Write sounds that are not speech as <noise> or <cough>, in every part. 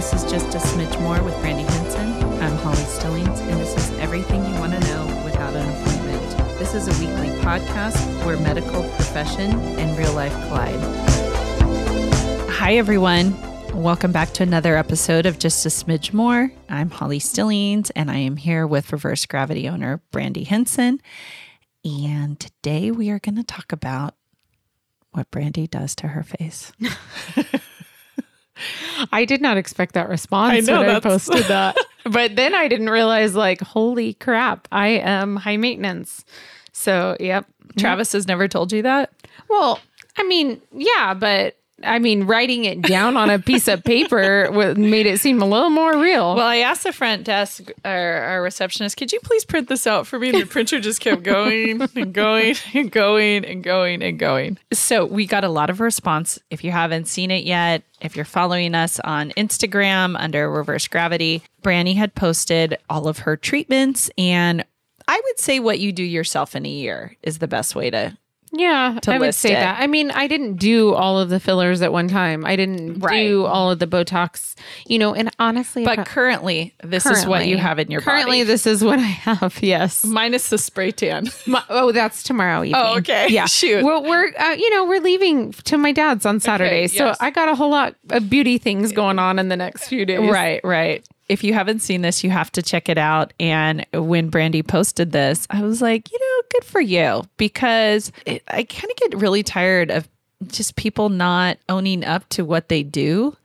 This is just a smidge more with Brandy Henson. I'm Holly Stillings, and this is everything you want to know without an appointment. This is a weekly podcast where medical profession and real life collide. Hi, everyone. Welcome back to another episode of Just a Smidge More. I'm Holly Stillings, and I am here with Reverse Gravity owner Brandy Henson. And today we are going to talk about what Brandy does to her face. <laughs> I did not expect that response I know, when I posted that. <laughs> but then I didn't realize, like, holy crap, I am high maintenance. So, yep. Travis has never told you that? Well, I mean, yeah, but I mean, writing it down on a piece of paper wa- made it seem a little more real. Well, I asked the front desk, our, our receptionist, could you please print this out for me? And the printer just kept going and going and going and going and going. So we got a lot of response. If you haven't seen it yet, if you're following us on Instagram under Reverse Gravity, Brandy had posted all of her treatments. And I would say what you do yourself in a year is the best way to. Yeah, I would say it. that. I mean, I didn't do all of the fillers at one time. I didn't Right. do all of the Botox, you know, and honestly, But currently, this is what you have in your body. Currently, body. this is what I have. <laughs> Yes. minus the spray tan. My, oh, that's tomorrow evening. Oh, okay. Yeah. <laughs> Shoot. Well, we're uh, you know we're leaving to my dad's on Saturday, so yes. I got a whole lot of beauty things going on in the next few days. Right, right. If you haven't seen this, you have to check it out. And when Brandy posted this, I was like, you know, good for you because it, I kind of get really tired of just people not owning up to what they do.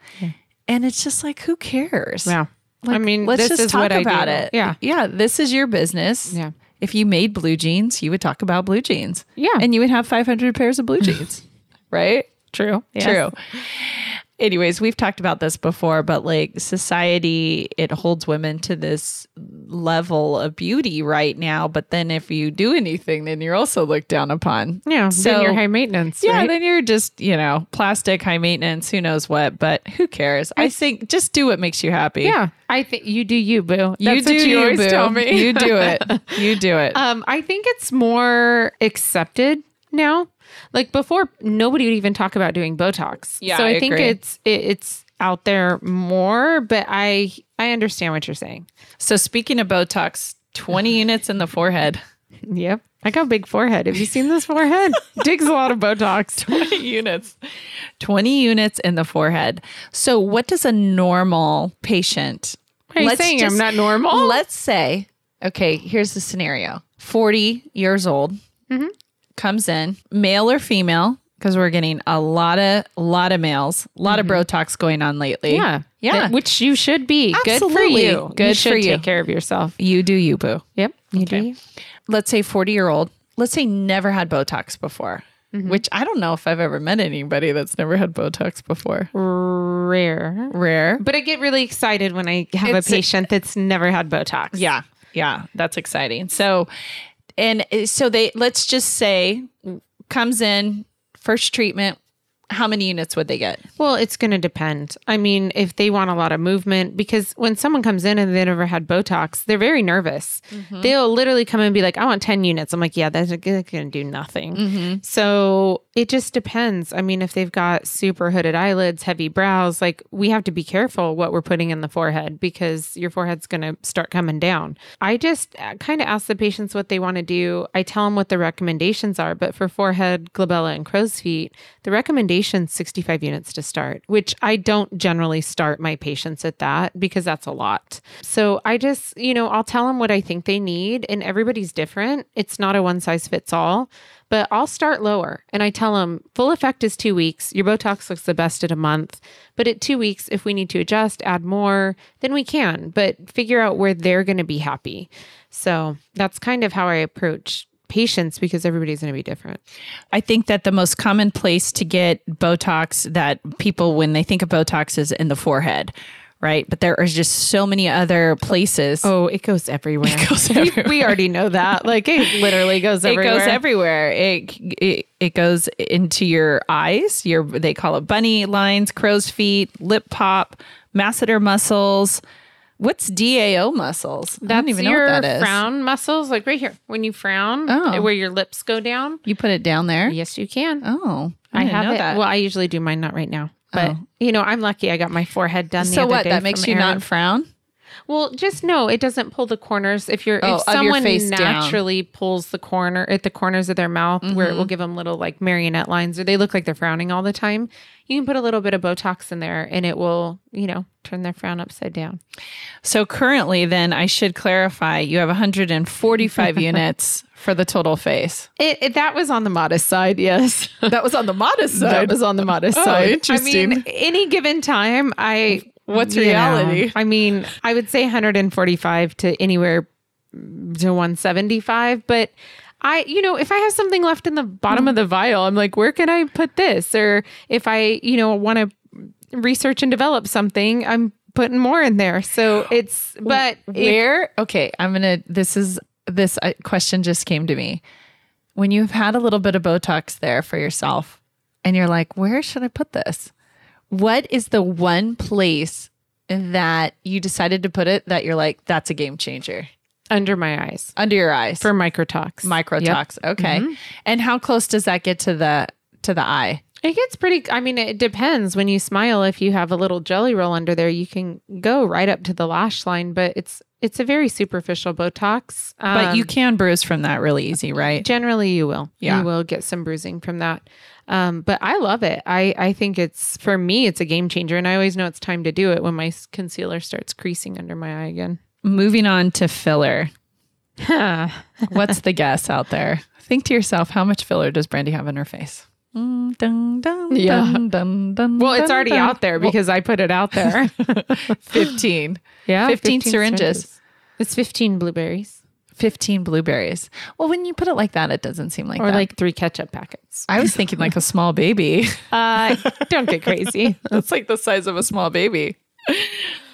And it's just like, who cares? Yeah. I mean, let's this just is talk what about it. Yeah. Yeah. This is your business. Yeah. If you made blue jeans, you would talk about blue jeans. Yeah. And you would have 500 pairs of blue <laughs> jeans, right? True. Yes. True. Anyways, we've talked about this before, but like society, it holds women to this level of beauty right now. But then if you do anything, then you're also looked down upon. Yeah. So- then you're high maintenance. Yeah, right? then you're just, you know, plastic, high maintenance, who knows what, but who cares? I think just do what makes you happy. yeah. I think you do you, boo. You do you, you, always boo. tell me. <laughs> You do it. <laughs> You do it. Um, I think it's more accepted now. Like before, nobody would even talk about doing Botox. Yeah, so I, I think agree. it's it, it's out there more. But I I understand what you're saying. so speaking of Botox, 20 <laughs> units in the forehead. Yep, I got a big forehead. Have you seen this forehead? <laughs> Digs a lot of Botox. <laughs> 20 units 20 units in the forehead so what does a normal patient Are you saying I'm not normal? let's say okay here's the scenario 40 years old Mm-hmm. comes in male or female because we're getting a lot of lot of males a lot of botox going on lately Mm-hmm. Yeah, yeah which you should be. Good for you. Good you should for you. Take care of yourself. you do you boo Yep, you Okay. do. let's say 40 year old let's say never had botox before Mm-hmm. which i don't know if i've ever met anybody that's never had botox before Rare. rare But I get really excited when I have It's- a patient that's never had Botox. Yeah. Yeah. That's exciting. So, and uh, so they, let's just say, comes in, first treatment. How many units would they get? Well, it's going to depend. I mean, if they want a lot of movement, because when someone comes in and they never had Botox, they're very nervous. Mm-hmm. They'll literally come and be like, I want 10 units. I'm like, yeah, that's going to do nothing. Mm-hmm. So it just depends. I mean, if they've got super hooded eyelids, heavy brows, like we have to be careful what we're putting in the forehead because your forehead's going to start coming down. I just uh, kind of ask the patients what they want to do. I tell them what the recommendations are, but for forehead, glabella, and crow's feet, the recommendation 65 units to start, which I don't generally start my patients at that because that's a lot. So I just, you know, I'll tell them what I think they need, and everybody's different. It's not a one size fits all, but I'll start lower and I tell them full effect is two weeks. Your Botox looks the best at a month, but at two weeks, if we need to adjust, add more, then we can, but figure out where they're going to be happy. So that's kind of how I approach patients because everybody's going to be different. I think that the most common place to get Botox that people, when they think of Botox, is in the forehead, right? But there are just so many other places. Oh, it goes everywhere. It goes <laughs> we, everywhere. we already know that. Like it literally goes everywhere. it goes everywhere. It, it it goes into your eyes. Your they call it bunny lines, crow's feet, lip pop, masseter muscles. What's DAO muscles? I That's don't even know what that is. frown muscles, like right here. When you frown, Oh. where your lips go down. You put it down there. Yes, you can. Oh, I didn't have know it. that. Well, I usually do mine. Not right now. But Oh. you know, I'm lucky. I got my forehead done. The so other what? day That makes from you not frown? Well, just no, it doesn't pull the corners. If you're Oh, if of your someone down. naturally pulls the corner at the corners of their mouth where it Mm-hmm. will give them little like marionette lines or they look like they're frowning all the time, you can put a little bit of Botox in there and it will, you know, turn their frown upside down. So currently, then I should clarify you have <laughs> 145 units for the total face. It, it- that was on the modest side, yes. <laughs> That was on the modest side. that was on the modest Oh, side. interesting. I mean, any given time, I What's you know, reality? I mean, I would say 145 to anywhere to 175, but I, you know, if I have something left in the bottom of the vial, I'm like, where can I put this? Or if I, you know, want to research and develop something, I'm putting more in there. So <gasps> it's, but Where? Okay, I'm gonna. This is this uh, question just came to me. When you've had a little bit of Botox there for yourself, and you're like, where should I put this? What is the one place that you decided to put it that you're like, that's a game changer under my eyes under your eyes for microtox. microtox? Okay, and how close does that get to the to the eye? It gets pretty. I mean, it depends. When you smile, if you have a little jelly roll under there, you can go right up to the lash line. But it's it's a very superficial Botox. But you Um, can bruise from that really easy, right? generally you will. Yeah. you will get some bruising from that. Um, but I love it. I I think it's for me, it's a game changer, and I always know it's time to do it when my concealer starts creasing under my eye again. Moving on to filler. <laughs> What's the guess out there? Think to yourself, how much filler does Brandy have in her face? Mm, dun, dun, Yeah. dun, well, it's already out there because I put it out there. <laughs> 15. yeah, 15 syringes. It's fifteen blueberries, 15 blueberries. Well, when you put it like that, it doesn't seem like or that. like three ketchup packets. I was thinking like a small baby. <laughs> Uh, don't get crazy. <laughs> That's like the size of a small baby.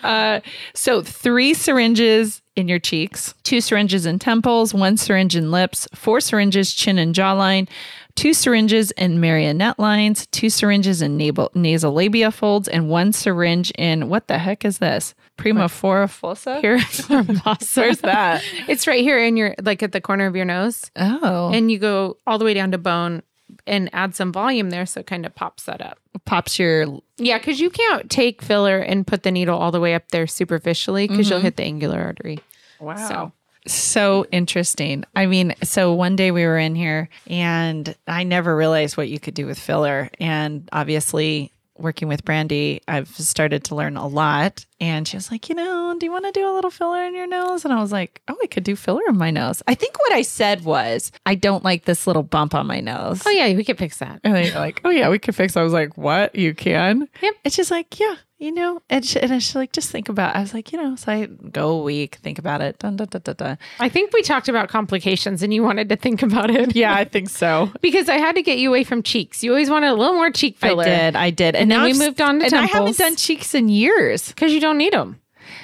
Uh, so three syringes in your cheeks, two syringes in temples, one syringe in lips, four syringes chin and jawline, two syringes in marionette lines, two syringes in nasal, nasal labia folds, and one syringe in what the heck is this? Primavera fossa? Here, Where's that? It's right here in your, like at the corner of your nose, Oh, and you go all the way down to bone, and add some volume there, so it kind of pops that up. pops your Yeah, because you can't take filler and put the needle all the way up there superficially, because you'll mm-hmm. hit the angular artery. Wow. So- So interesting. I mean, so one day we were in here and I never realized what you could do with filler. And obviously, working with Brandy, I've started to learn a lot. And she was like, you know, do you want to do a little filler in your nose? And I was like, oh, I could do filler in my nose. I think what I said was, I don't like this little bump on my nose. Oh yeah, we could fix that. And they're like, oh, yeah, we could fix it. I was like, what? You can? Yep. It's just like, yeah, you know, and, she, and she's like, just think about it. I was like, you know, so I go a week, think about it. Dun, dun, dun, dun, dun. I think we talked about complications, and you wanted to think about it. <laughs> Yeah, I think so. because I had to get you away from cheeks. You always wanted a little more cheek filler. I did, I did, and, then now we moved on to and I haven't done cheeks in years. because you don't need them.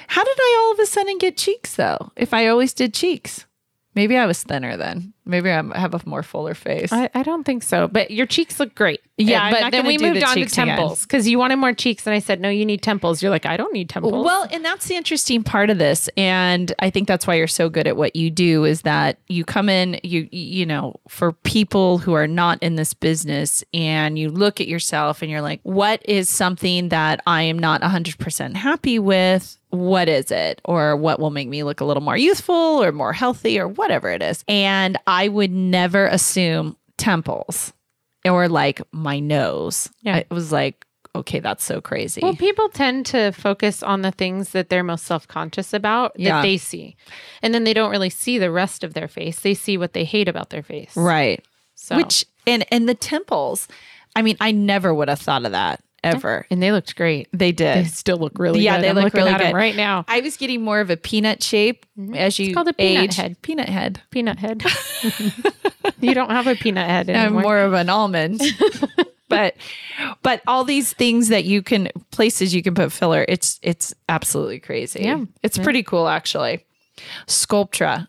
How did I all of a sudden get cheeks though? If I always did cheeks, maybe I was thinner then. Maybe I'm- I have a more fuller face. I, I don't think so. But your cheeks look great. Yeah, I'm but not then gonna we do moved the on to cheeks again. temples because you wanted more cheeks, and I said, no, you need temples. You're like, I don't need temples. Well, and that's the interesting part of this, and I think that's why you're so good at what you do. Is that you come in, you you know, for people who are not in this business, and you look at yourself, and you're like, what is something that I am not 100 percent happy with? What is it, or what will make me look a little more youthful or more healthy, or whatever it is? And I would never assume temples or like my nose. Yeah. it was like. Okay, that's so crazy. Well, people tend to focus on the things that they're most self conscious about Yeah. that they see. And then they don't really see the rest of their face. They see what they hate about their face. right. So, Which and and the temples, I mean, I never would have thought of that ever. and they looked great. They did. They still look really Yeah, good. they I'm look really good. right now. I was getting more of a peanut shape mm-hmm. as you called a peanut age. head. Peanut head. Peanut head. <laughs> <laughs> you don't have a peanut head anymore. I'm more of an almond. <laughs> but but all these things that you can places you can put filler, it's it's absolutely crazy. Yeah. It's pretty cool actually. Sculptra.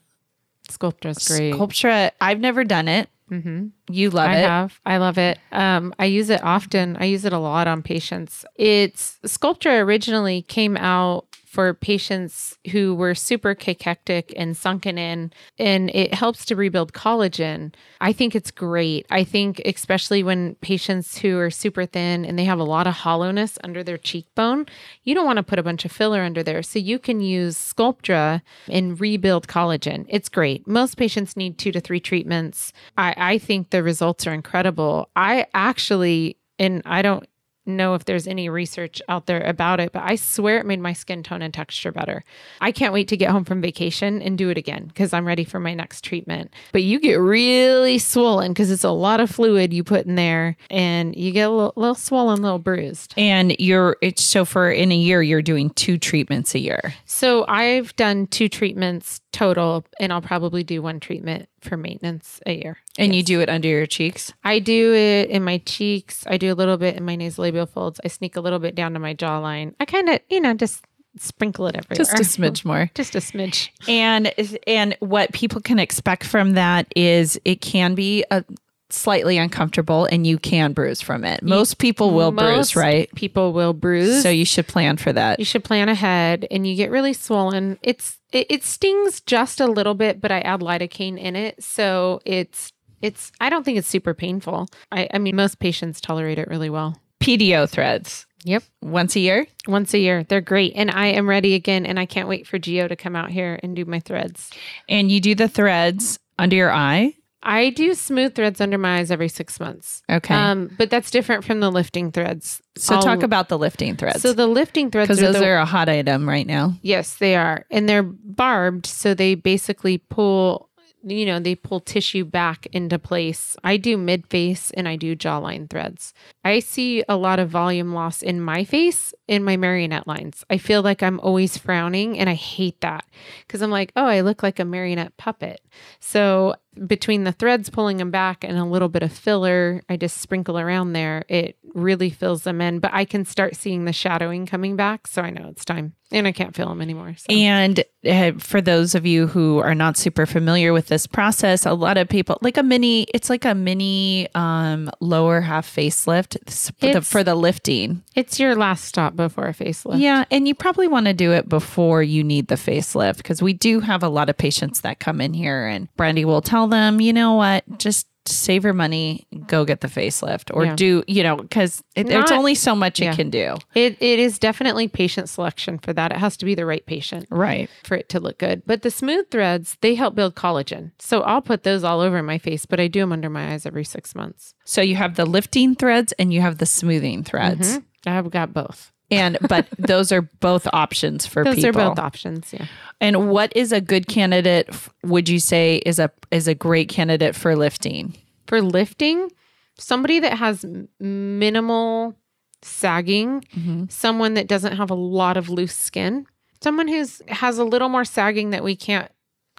Sculptra's great. Sculptra, I've never done it. Mm-hmm. You love I it. have. I love it. Um, I use it often. I use it a lot on patients. It's Sculptra originally came out for patients who were super cachectic and sunken in, and it helps to rebuild collagen. I think it's great. I think, especially when patients who are super thin and they have a lot of hollowness under their cheekbone, you don't want to put a bunch of filler under there. So you can use Sculptra and rebuild collagen. It's great. Most patients need two to three treatments. I, I think the results are incredible. I actually, and I don't know if there's any research out there about it, but I swear it made my skin tone and texture better. I can't wait to get home from vacation and do it again because I'm ready for my next treatment. But you get really swollen because it's a lot of fluid you put in there and you get a little, little swollen, little bruised. And you're it's so for in a year you're doing two treatments a year. So I've done two treatments total and I'll probably do one treatment for maintenance a year. And you do it under your cheeks. I do it in my cheeks. I do a little bit in my nasolabial folds. I sneak a little bit down to my jawline. I kind of, you know, just sprinkle it everywhere. Just a smidge more. <laughs> just a smidge. And and what people can expect from that is it can be a slightly uncomfortable and you can bruise from it. Most people will bruise, right? People will bruise. So you should plan for that. you should plan ahead and you get really swollen. It's it, it stings just a little bit, but I add lidocaine in it. So it's it's I don't think it's super painful. I, I mean most patients tolerate it really well. PDO threads Yep. once a year. Once a year. They're great. And I am ready again and I can't wait for Geo to come out here and do my threads. And you do the threads under your eye. I do smooth threads under my eyes every six months. Okay. Um, but that's different from the lifting threads. so I'll- talk about the lifting threads. So the lifting threads because are those the, are a hot item right now. yes, they are, and they're barbed, so they basically pull. You know, they pull tissue back into place. I do mid face and I do jawline threads. I see a lot of volume loss in my face, in my marionette lines. I feel like I'm always frowning and I hate that because I'm like, oh, I look like a marionette puppet. So between the threads pulling them back and a little bit of filler, I just sprinkle around there. It really fills them in, but I can start seeing the shadowing coming back. So I know it's time and I can't feel them anymore. So. And uh, for those of you who are not super familiar with this process, a lot of people like a mini. It's like a mini um, lower half facelift for the, for the lifting. it's your last stop before a facelift. Yeah, and you probably want to do it before you need the facelift because we do have a lot of patients that come in here, and Brandy will tell them, you know what, just save your money, go get the facelift, or Yeah. do you know because there's Not- only so much yeah. it can do. It, it is definitely patient selection for that. It has to be the right patient. Right. for it to look good. But the smooth threads, they help build collagen. So I'll put those all over my face, but I do them under my eyes every six months. So you have the lifting threads and you have the smoothing threads. Mhm. I've got both. And but <laughs> those are both options for Those people. Those are both options. Yeah. And what is a good candidate? Would you say is a is a great candidate for lifting? For lifting, somebody that has minimal sagging, mm-hmm. someone that doesn't have a lot of loose skin, someone who's has a little more sagging that we can't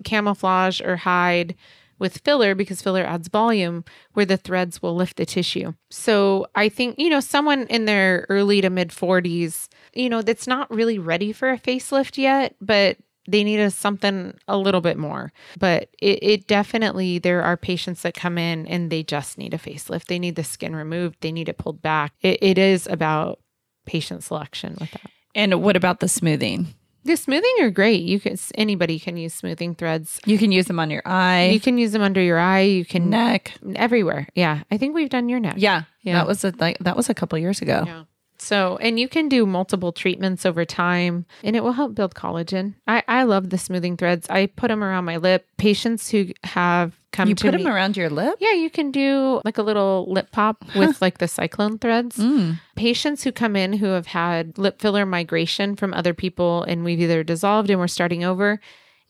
camouflage or hide with filler because filler adds volume where the threads will lift the tissue. So I think, you know, someone in their early to mid 40s, you know, that's not really ready for a facelift yet, but they need a, something a little bit more. But it, it definitely, there are patients that come in and they just need a facelift. They need the skin removed, they need it pulled back. It, it is about patient selection with that. And what about the smoothing? The smoothing are great. You can anybody can use smoothing threads. You can use them on your eye, You can use them under your eye. You can neck. everywhere. Yeah, I think we've done your neck. Yeah, Yeah. That was a like that was a couple years ago. Yeah. So, and you can do multiple treatments over time and it will help build collagen. I, I love the smoothing threads. I put them around my lip. Patients who have come You to put me. them around your lip. yeah, you can do like a little lip pop with like the cyclone threads. Mm. Patients who come in who have had lip filler migration from other people and we've either dissolved and we're starting over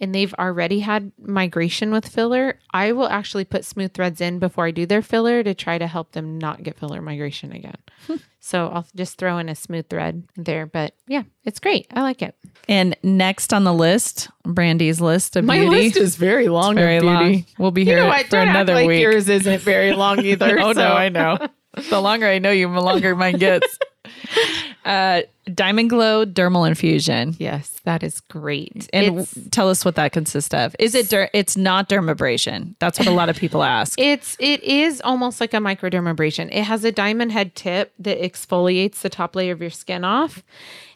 and they've already had migration with filler, I will actually put smooth threads in before I do their filler to try to help them not get filler migration again. Hmm. so I'll just throw in a smooth thread there. But yeah, it's great. I like it. And next on the list, Brandy's list of beauty. List is very long. very long. We'll be here for another week. yours isn't very long <laughs> either. oh so- no, I know. <laughs> the longer I know you, the longer mine gets. <laughs> Uh, Diamond Glow dermal infusion. Yes, that is great. And it's, tell us what that consists of. Is it der- it's not dermabrasion? That's what a lot of people ask. <laughs> it's it is almost like a microdermabrasion. It has a diamond head tip that exfoliates the top layer of your skin off,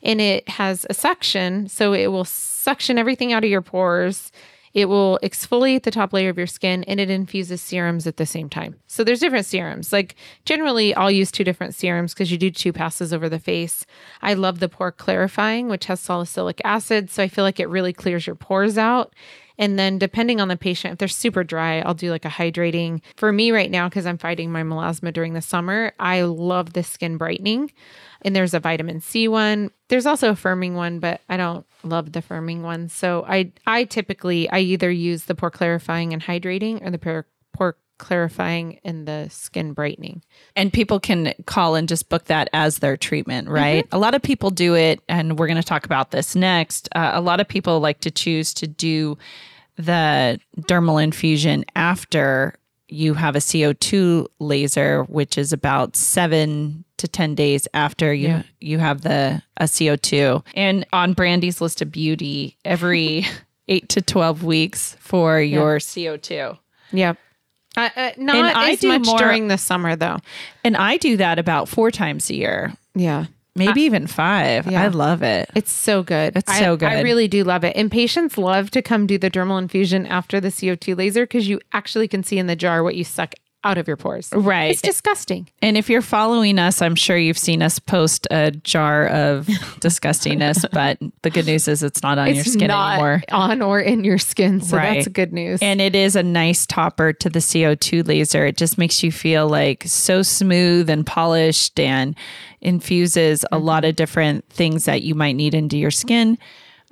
and it has a suction, so it will suction everything out of your pores. It will exfoliate the top layer of your skin and it infuses serums at the same time. So there's different serums. Like generally I'll use two different serums because you do two passes over the face. I love the pore clarifying, which has salicylic acid, so I feel like it really clears your pores out. And then depending on the patient, if they're super dry, I'll do like a hydrating. For me right now, because I'm fighting my melasma during the summer, I love the skin brightening. And there's a vitamin C one. There's also a firming one, but I don't love the firming one. So I I typically I either use the pore clarifying and hydrating or the pore, pore clarifying and the skin brightening. And people can call and just book that as their treatment, right? A lot of people do it, and we're going to talk about this next. Uh, a lot of people like to choose to do the dermal infusion after you have a CO2 laser, which is about seven to 10 days after you, Yeah. you have the a CO2. And on Brandy's list of beauty, every <laughs> eight to 12 weeks for your CO2. Yep. Uh, uh, not And I as do much more- during the summer though. And I do that about four times a year, Yeah. maybe even five. yeah. I love it. It's so good. It's I- so good. I really do love it. And patients love to come do the dermal infusion after the CO2 laser because you actually can see in the jar what you suck out of your pores. Right. It's disgusting. And if you're following us, I'm sure you've seen us post a jar of <laughs> disgustingness, but the good news is it's not on your it's skin not anymore. on or in your skin. So Right. that's good news. And it is a nice topper to the CO2 laser. It just makes you feel like so smooth and polished and infuses a lot of different things that you might need into your skin.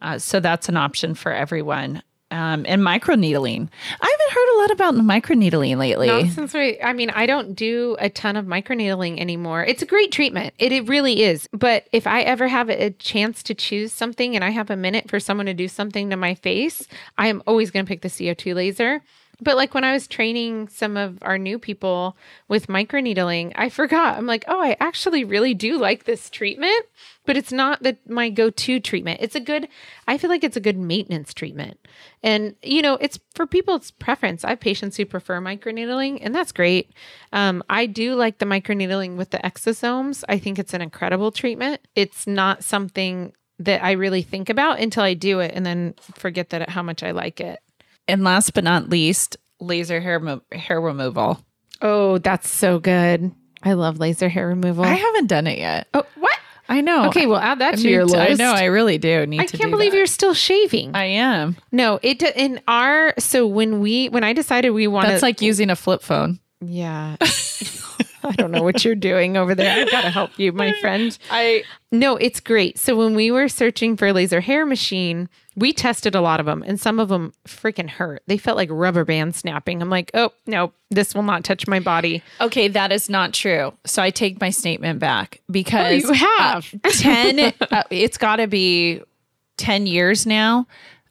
Uh, so that's an option for everyone. Um, and microneedling. I haven't heard a lot about microneedling lately. Not since we, I mean, I don't do a ton of microneedling anymore. It's a great treatment. It, it really is. But if I ever have a chance to choose something and I have a minute for someone to do something to my face, I am always going to pick the CO2 laser. But like when I was training some of our new people with microneedling, I forgot. I'm like, oh, I actually really do like this treatment, but it's not the my go-to treatment. It's a good, I feel like it's a good maintenance treatment. And you know, it's for people's preference. I have patients who prefer microneedling, and that's great. Um, I do like the microneedling with the exosomes. I think it's an incredible treatment. It's not something that I really think about until I do it and then forget that how much I like it. And last but not least, laser hair mo- hair removal. Oh, that's so good. I love laser hair removal. I haven't done it yet. oh, what? I know. Okay, well, add that I to your list. I know. I really do need I can't believe that. you're still shaving. I am. no, it in our so when we when I decided we wanted That's like using a flip phone. yeah. <laughs> I don't know what you're doing over there. I've got to help you, my <laughs> friend. I No, it's great. So when we were searching for a laser hair machine, we tested a lot of them and some of them freaking hurt. They felt like rubber band snapping. I'm like, "Oh, no, this will not touch my body." okay. That is not true. So I take my statement back because you have. uh, <laughs> ten. uh, it's got to be ten years now.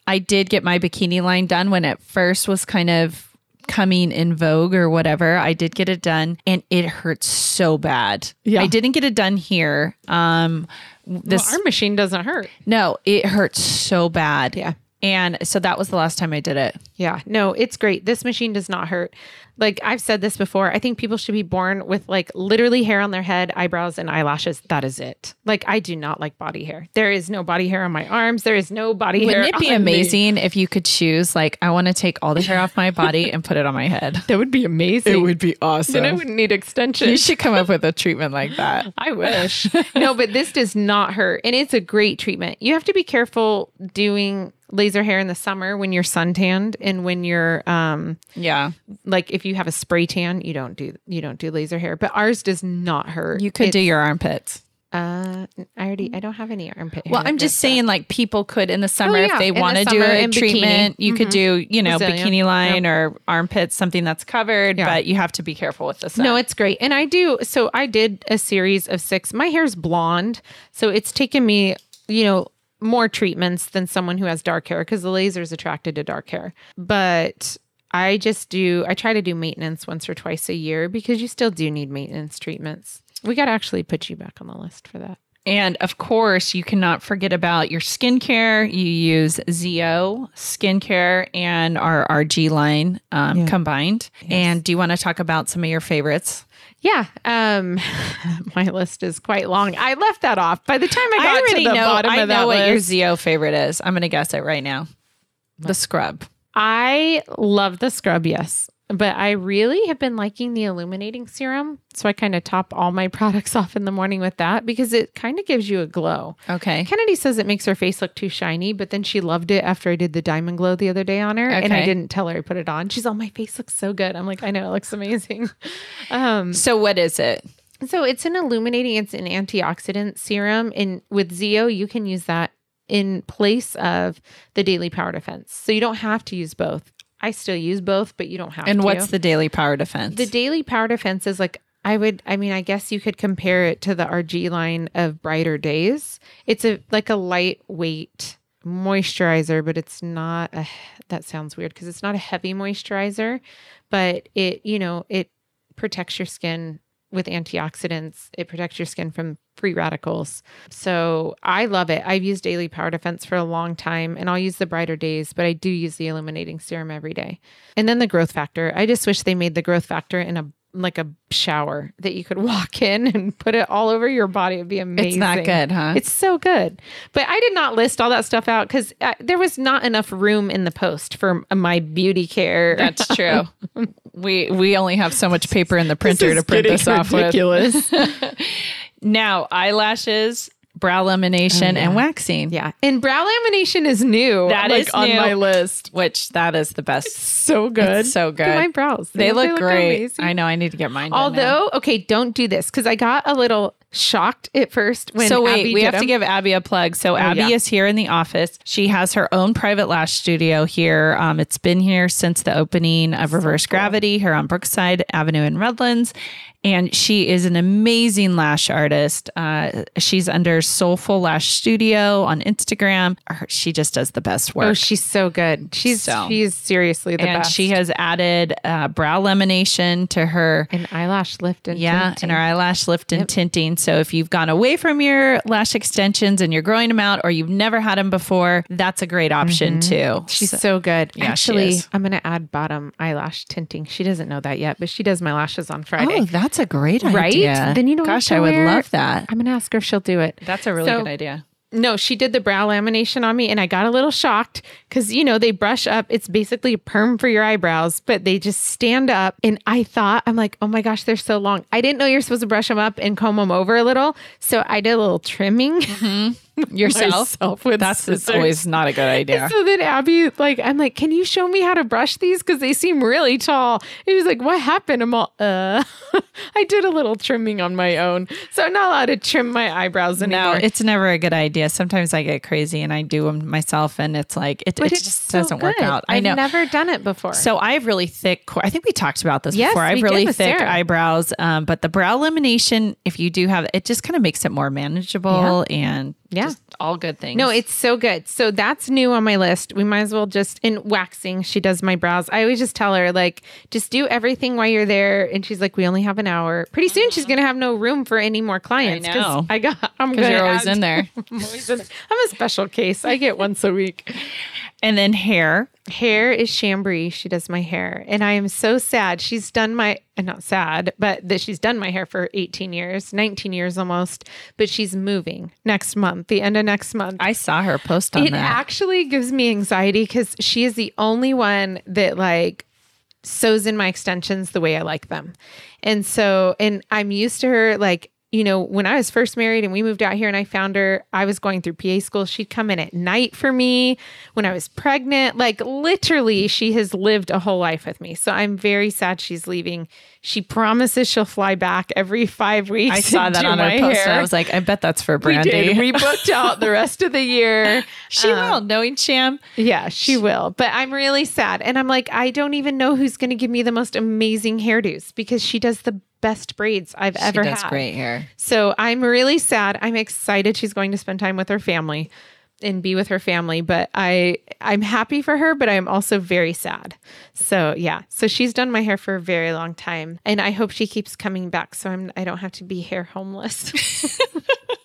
I did get my bikini line done when it first was kind of coming in vogue or whatever. I did get it done and it hurts so bad. Yeah. I didn't get it done here. Um this Well, our machine doesn't hurt. no, it hurts so bad. Yeah. And so that was the last time I did it. Yeah, no, it's great. This machine does not hurt. Like I've said this before, I think people should be born with like literally hair on their head, eyebrows, and eyelashes. That is it. Like I do not like body hair. There is no body hair on my arms. There is no body hair. Wouldn't it be on me. amazing if you could choose like I want to take all the hair off my body <laughs> and put it on my head? That would be amazing. It would be awesome. Then I wouldn't need extensions. You should come up with a treatment like that. <laughs> I wish. no, but this does not hurt. And it's a great treatment. You have to be careful doing laser hair in the summer when you're suntanned and when you're um Yeah. like if you have a spray tan, you don't do you don't do laser hair. But ours does not hurt. You could do your armpits. uh I already I don't have any armpit hair. Well, I'm just saying, like, people could in the summer, yeah, if they want to do a in bikini. treatment, you could do, you know, Brazilian. bikini line or armpits, something that's covered, Yeah. but you have to be careful with the sun. No, it's great. And I do. So I did a series of six. My hair's blonde. So it's taken me, you know, more treatments than someone who has dark hair because the laser is attracted to dark hair. But I just do, I try to do maintenance once or twice a year because you still do need maintenance treatments. We got to actually put you back on the list for that. And of course, you cannot forget about your skincare. You use ZO skincare and our RG line um, combined. And do you want to talk about some of your favorites? Yeah. Um, <laughs> my list is quite long. I left that off. By the time I got to the know, bottom I of that know what your ZO favorite is. I'm going to guess it right now. The scrub. I love the scrub, yes. But I really have been liking the illuminating serum. So I kind of top all my <laughs> products off in the morning with that because it kind of gives you a glow. Okay. Kennedy says it makes her face look too shiny, but then she loved it after I did the diamond glow the other day on her. And I didn't tell her I put it on. She's all, my face looks so good. I'm like, I know, it looks amazing. <laughs> um, So what is it? so it's an illuminating, it's an antioxidant serum. And with ZO, you can use that in place of the daily power defense. So you don't have to use both. I still use both, but you don't have And to. And what's the daily power defense? The daily power defense is like I would I mean I guess you could compare it to the RG line of brighter days. It's a like a lightweight moisturizer, but it's not a that sounds weird because it's not a heavy moisturizer, but it you know, it protects your skin with antioxidants. It protects your skin from free radicals. So I love it. I've used Daily Power Defense for a long time and I'll use the brighter days, but I do use the illuminating serum every day. And then the growth factor. I just wish they made the growth factor in a like a shower that you could <laughs> walk in and put it all over your body. It'd be amazing. it's not good, huh? It's so good. But I did not list all that stuff out because uh, there was not enough room in the post for my beauty care. That's <laughs> true. we we only have so much paper in the printer to print this off with. <laughs> Now, eyelashes, brow lamination, and waxing. yeah. And brow lamination is new. That like, is on my list. Which that is the best. So good. It's so Look good. my brows. They Don't look, great. amazing? I know. I need to get mine. done. Although, okay, don't do this because I got a little shocked at first when. so wait, Abby we have to give Abby a plug. So Abby yeah. is here in the office. She has her own private lash studio here. Um, it's been here since the opening of Reverse Gravity here on Brookside Avenue in Redlands. And she is an amazing lash artist. Uh, she's under Soulful Lash Studio on Instagram. She just does the best work. Oh, she's so good. She's So- she's seriously the best. and best. she has added uh, brow lamination to her an eyelash lift and yeah, tinting. and our eyelash lift and tinting. So if you've gone away from your lash extensions and you're growing them out, or you've never had them before, that's a great option too. Mm-hmm. She's So- so good. Yeah, she Actually. I'm gonna add bottom eyelash tinting. She doesn't know that yet, but she does my lashes on Friday. oh, that's a great idea. Right? Then you don't Gosh, I would wear- love that. I'm gonna ask her if she'll do it. That's a really So- good idea. No, she did the brow lamination on me, and I got a little shocked because you know they brush up. It's basically a perm for your eyebrows, but they just stand up. And I thought, I'm like, oh my gosh, they're so long. I didn't know you're supposed to brush them up and comb them over a little, so I did a little trimming mm-hmm. <laughs> <laughs> Yourself, with that's it's scissors. always not a good idea. So then Abby, like, I'm like, can you show me how to brush these? Because they seem really tall. He was like, what happened? I'm all, uh, <laughs> I did a little trimming on my own. So I'm not allowed to trim my eyebrows anymore. No, it's never a good idea. Sometimes I get crazy and I do them myself, and it's like it, it just so doesn't work out. I I've know. never done it before. So I have really thick. I think we talked about this Yes, before. I have really thick Sarah. eyebrows, um, but the brow lamination, if you do have it, just kind of makes it more manageable and Yeah. just all good things. No, it's so good. So that's new on my list. We might as well just in waxing. She does my brows. I always just tell her like, just do everything while you're there. And she's like, we only have an hour. Pretty soon she's gonna have no room for any more clients. 'cause know. I got. I'm <laughs> because you're <laughs> always in there. I'm always in- I'm a special case. I get once a week. And then hair. Hair is Chambry. She does my hair, and I am so sad. She's done my uh, not sad, but that she's done my hair for 18 years, 19 years almost. But she's moving next month, the end of next month. I saw her post on it that. actually gives me anxiety because she is the only one that like sews in my extensions the way I like them. And so, and I'm used to her like, you know, when I was first married and we moved out here and I found her, I was going through PA school. She'd come in at night for me when I was pregnant. Like literally, she has lived a whole life with me. So I'm very sad she's leaving. She promises she'll fly back every five weeks. I saw that on her post. And. I was like, I bet that's for we did. We booked out the rest of the year. <laughs> she Um, will, knowing Sham. yeah, she will. But I'm really sad. And I'm like, I don't even know who's going to give me the most amazing hairdos because she does the best braids I've ever she does had. great hair. So I'm really sad. I'm excited she's going to spend time with her family and be with her family, but I I'm happy for her, but I'm also very sad. So yeah. So she's done my hair for a very long time and I hope she keeps coming back so I'm I don't have to be hair homeless.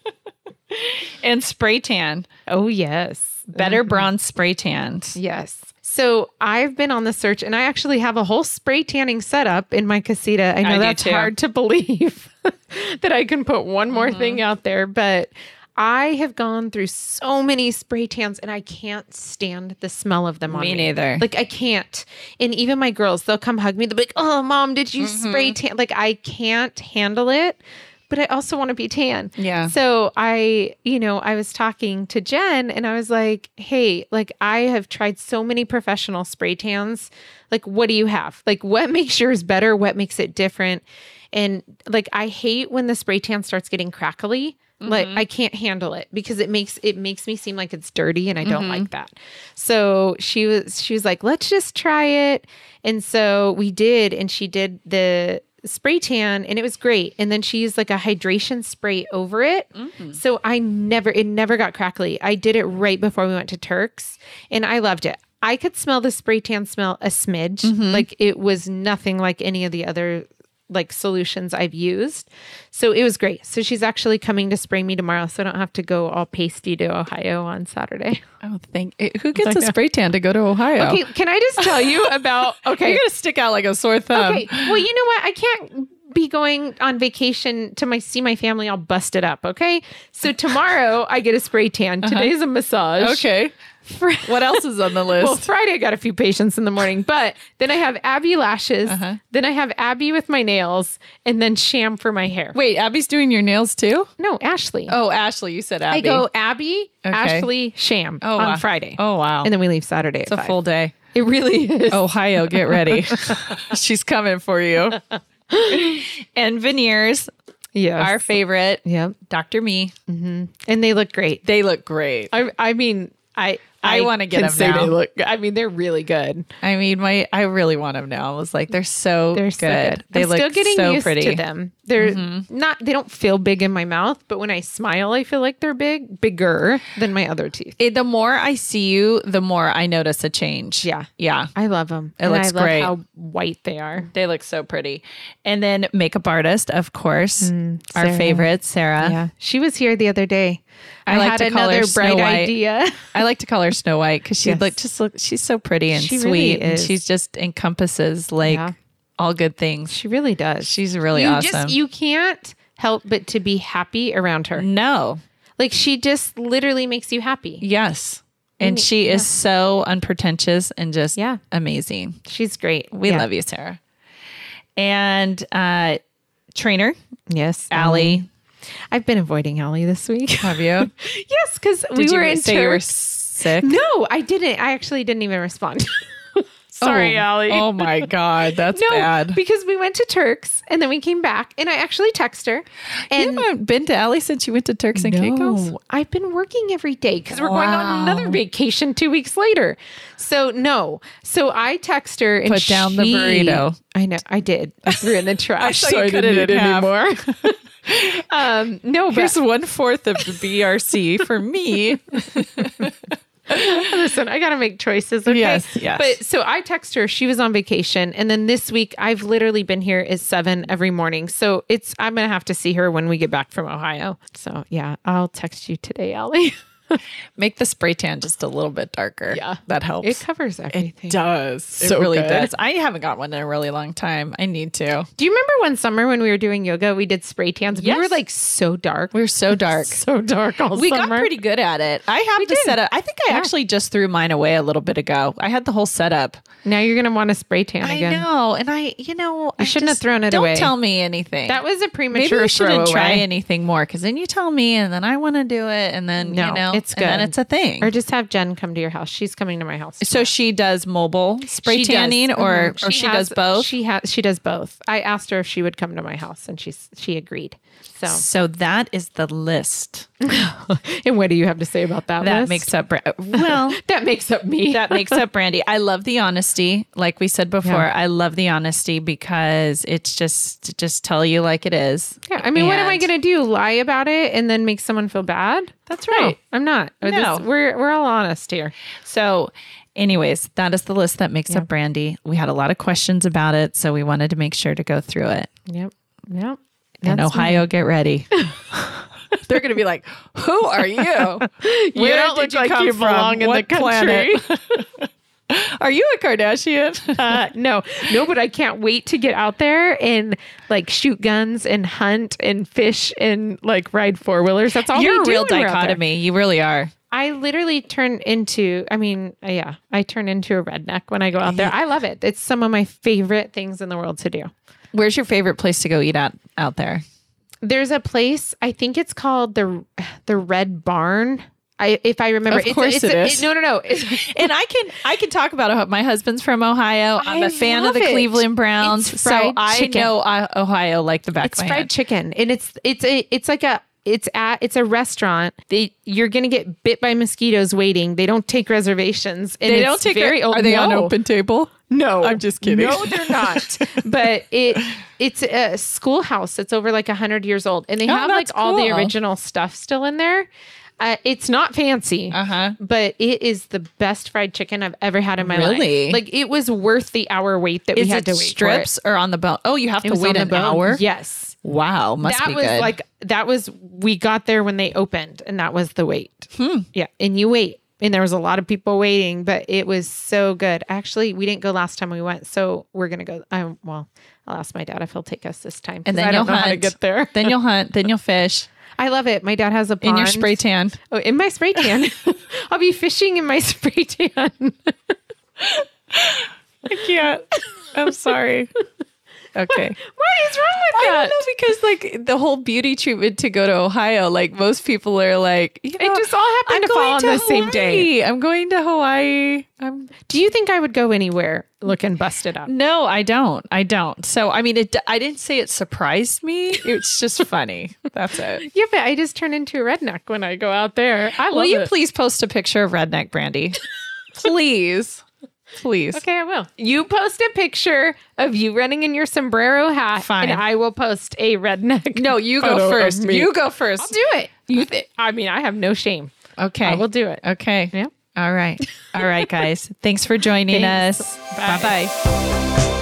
<laughs> and spray tan. Oh yes. Better mm-hmm. bronze spray tanned. Yes. So I've been on the search and I actually have a whole spray tanning setup in my casita. I know I that's hard to <laughs> believe <laughs> that I can put one more Mm-hmm. thing out there, but I have gone through so many spray tans and I can't stand the smell of them on Me me. neither. Like I can't. And even my girls, they'll come hug me. They'll be like, "Oh, mom, did you Mm-hmm. spray tan?" Like I can't handle it. But I also want to be tan. Yeah. So I, you know, I was talking to Jen and I was like, hey, like I have tried so many professional spray tans. Like, what do you have? Like, what <laughs> makes yours better? What makes it different? And like, I hate when the spray tan starts getting crackly. Like mm-hmm. I can't handle it because it makes it makes me seem like it's dirty and I don't mm-hmm. like that. So she was she was like, let's just try it. And so we did, and she did the spray tan and it was great. And then she used like a hydration spray over it. Mm. So I never, it never got crackly. I did it right before we went to Turks and I loved it. I could smell the spray tan smell a smidge. Mm-hmm. Like it was nothing like any of the other like solutions I've used. So it was great. So she's actually coming to spray me tomorrow so I don't have to go all pasty to Ohio on Saturday. Oh, thank eh, who gets a spray tan to go to Ohio? Okay, can I just tell you about <laughs> okay. You're gonna stick out like a sore thumb. Okay. Well, you know what? I can't be going on vacation to my see my family all busted up. Okay. So tomorrow I get a spray tan. Uh-huh. Today's a massage. Okay. Fr- <laughs> What else is on the list? well, Friday I got a few patients in the morning, but then I have Abby lashes. Uh-huh. Then I have Abby with my nails, and then Sham for my hair. Wait, Abby's doing your nails too? No, Ashley. Oh, Ashley, you said Abby. I go Abby, Okay. Ashley, Sham oh, on wow. Friday. Oh wow. And then we leave Saturday. it's a full day. It really is. Ohio, get ready. <laughs> <laughs> She's coming for you. and veneers, yes. our favorite, Yep. Dr. Me. And they look great. They look great. I I mean, I I wanna get them say now. They look. I mean, they're really good. I mean, my I really want them now. I was like, they're so They're good. so good. They I'm look still getting so used pretty. To them. They're not. They don't feel big in my mouth, but when I smile, I feel like they're big, bigger than my other teeth. It- the more I see you, the more I notice a change. Yeah. Yeah. I love them. It looks I love great. How white they are. They look so pretty. And then makeup artist, of course, our Mm, Sarah. favorite, Sarah. Yeah, she was here the other day. I I, like had to call her another Snow bright White. idea. I like to call her Snow White because she Yes. look just look she's so pretty and She sweet really and is. she's just encompasses like Yeah. All good things. she really does. She's really you awesome. Just, you can't help but to be happy around her. no. Like she just literally makes you happy. Yes. And she is so unpretentious and just Yeah. amazing. She's great. We Yeah. love you, Sarah. And uh trainer, Yes, Allie. I've been avoiding Allie this week. <laughs> Have you? <laughs> yes, because we were in say you were sick? No, I didn't. I actually didn't even respond. <laughs> Sorry, oh, Allie. Oh my <laughs> God. That's no, bad. because we went to Turks and then we came back, and I actually text her. you And haven't been to Allie since you went to Turks and Caicos? No, I've been working every day because we're going on another vacation two weeks later. So no, so I text her and Put down the burrito. I know I did. I threw it in the <laughs> trash. saw so I didn't it eat anymore. <laughs> um, no, but Here's one fourth of the BRC for me. <laughs> listen, I got to make choices. Okay? Yes, yes. But so I text her. She was on vacation, and then this week I've literally been here at seven every morning. So it's I'm gonna have to see her when we get back from Ohio. So yeah, I'll text you today, Allie. <laughs> <laughs> Make the spray tan just a little bit darker. Yeah. That helps. It covers everything. It does. So it really good. does. I haven't got one in a really long time. I need to. Do you remember one summer when we were doing yoga? We did spray tans. We were like so dark. We were so <laughs> dark. so dark all We summer. got pretty good at it. I have the did. setup. I think I Yeah. actually just threw mine away a little bit ago. I had the whole setup. Now you're gonna want to spray tan again. I know, and I, you know, I shouldn't have thrown it don't away. tell me anything. That was a Maybe premature we shouldn't try anything more because then you tell me, and then I want to do it, and then No, you know, it's and then good. it's a thing. Or just have Jen come to your house. She's coming to my house. so she does mobile spray She does. tanning, or Mhm. or she, has- does both. She has. She does both. I asked her if she would come to my house, and she's she agreed. So, so that is the list <laughs> and what do you have to say about that? that list? makes up. Well, <laughs> that makes up me. that makes up <laughs> Brandy. I love the honesty. Like we said before, Yeah. I love the honesty because it's just just tell you like it is. Yeah, I mean, what am I going to do? Lie about it and then make someone feel bad? That's No, right. I'm not. This- No. we're we're all honest here. So, anyways, that is the list that makes up Brandy. We had a lot of questions about it, so we wanted to make sure to go through it. Yep. Yep. And That's me. Ohio, get ready. <laughs> <laughs> They're going to be like, "Who are you? <laughs> Where you don't look did you like come you from? in What the country. are you a Kardashian? Uh, no, no, but I can't wait to get out there and like shoot guns and hunt and fish and like ride four wheelers. That's all You're a real when we're out there. dichotomy. You really are. I literally turn into, I mean, uh, yeah, I turn into a redneck when I go out there. I love it. It's some of my favorite things in the world to do. Where's your favorite place to go eat at out there? There's a place, I think it's called the the Red Barn. I if I remember, Of course it's it a, is. no, no, no. <laughs> And I can I can talk about it. My husband's from Ohio. I'm I a fan of the it. Cleveland Browns, so I chicken. know uh, Ohio like the back it's of my fried head. chicken, and it's it's a it's like a it's at it's a restaurant. They you're gonna get bit by mosquitoes waiting. They don't take reservations. And They it's don't take very Are old. they on open table? No, I'm just kidding. No, they're not. <laughs> but it it's a schoolhouse that's over like a hundred years old, and they Oh, have like that's all the original stuff still in there. Uh, it's not fancy, Uh-huh. but it is the best fried chicken I've ever had in my Really? life. Like it was worth the hour wait that Is we had to wait strips or on the bone? Oh, you have it. To wait an hour. Yes, Wow, must that be was good. like that was we got there when they opened, and that was the wait. Hmm. Yeah, and you wait, and there was a lot of people waiting, but it was so good. Actually, we didn't go last time we went, so we're gonna go. Um, well, I'll ask my dad if he'll take us this time, And then I you'll know hunt. how to get there. then you'll hunt. Then you'll fish I love it. My dad has a pond. in your spray tan. Oh, in my spray tan. <laughs> I'll be fishing in my <laughs> spray tan. <laughs> I can't. I'm sorry. Okay. <laughs> what is wrong with I that? I don't know because like the whole beauty treatment to go to Ohio, like most people are like, you know, It just all happened I'm to fall on to the same day. I'm going to Hawaii. I'm Do you think I would go anywhere looking busted up? no, I don't. I don't. So I mean, it. I didn't say it surprised me. It's just funny. That's it. <laughs> Yeah, but I just turn into a redneck when I go out there. I love Will you it. please post a picture of redneck Brandy? <laughs> please, please. Okay, I will. You post a picture of you running in your sombrero hat, Fine. and I will post a redneck. No, you go first. You go 1st I'll do it. You th- I mean, I have no shame. Okay. I will do it. Okay. Yeah. All right. All right, guys. <laughs> Thanks for joining Thanks. us. Bye bye.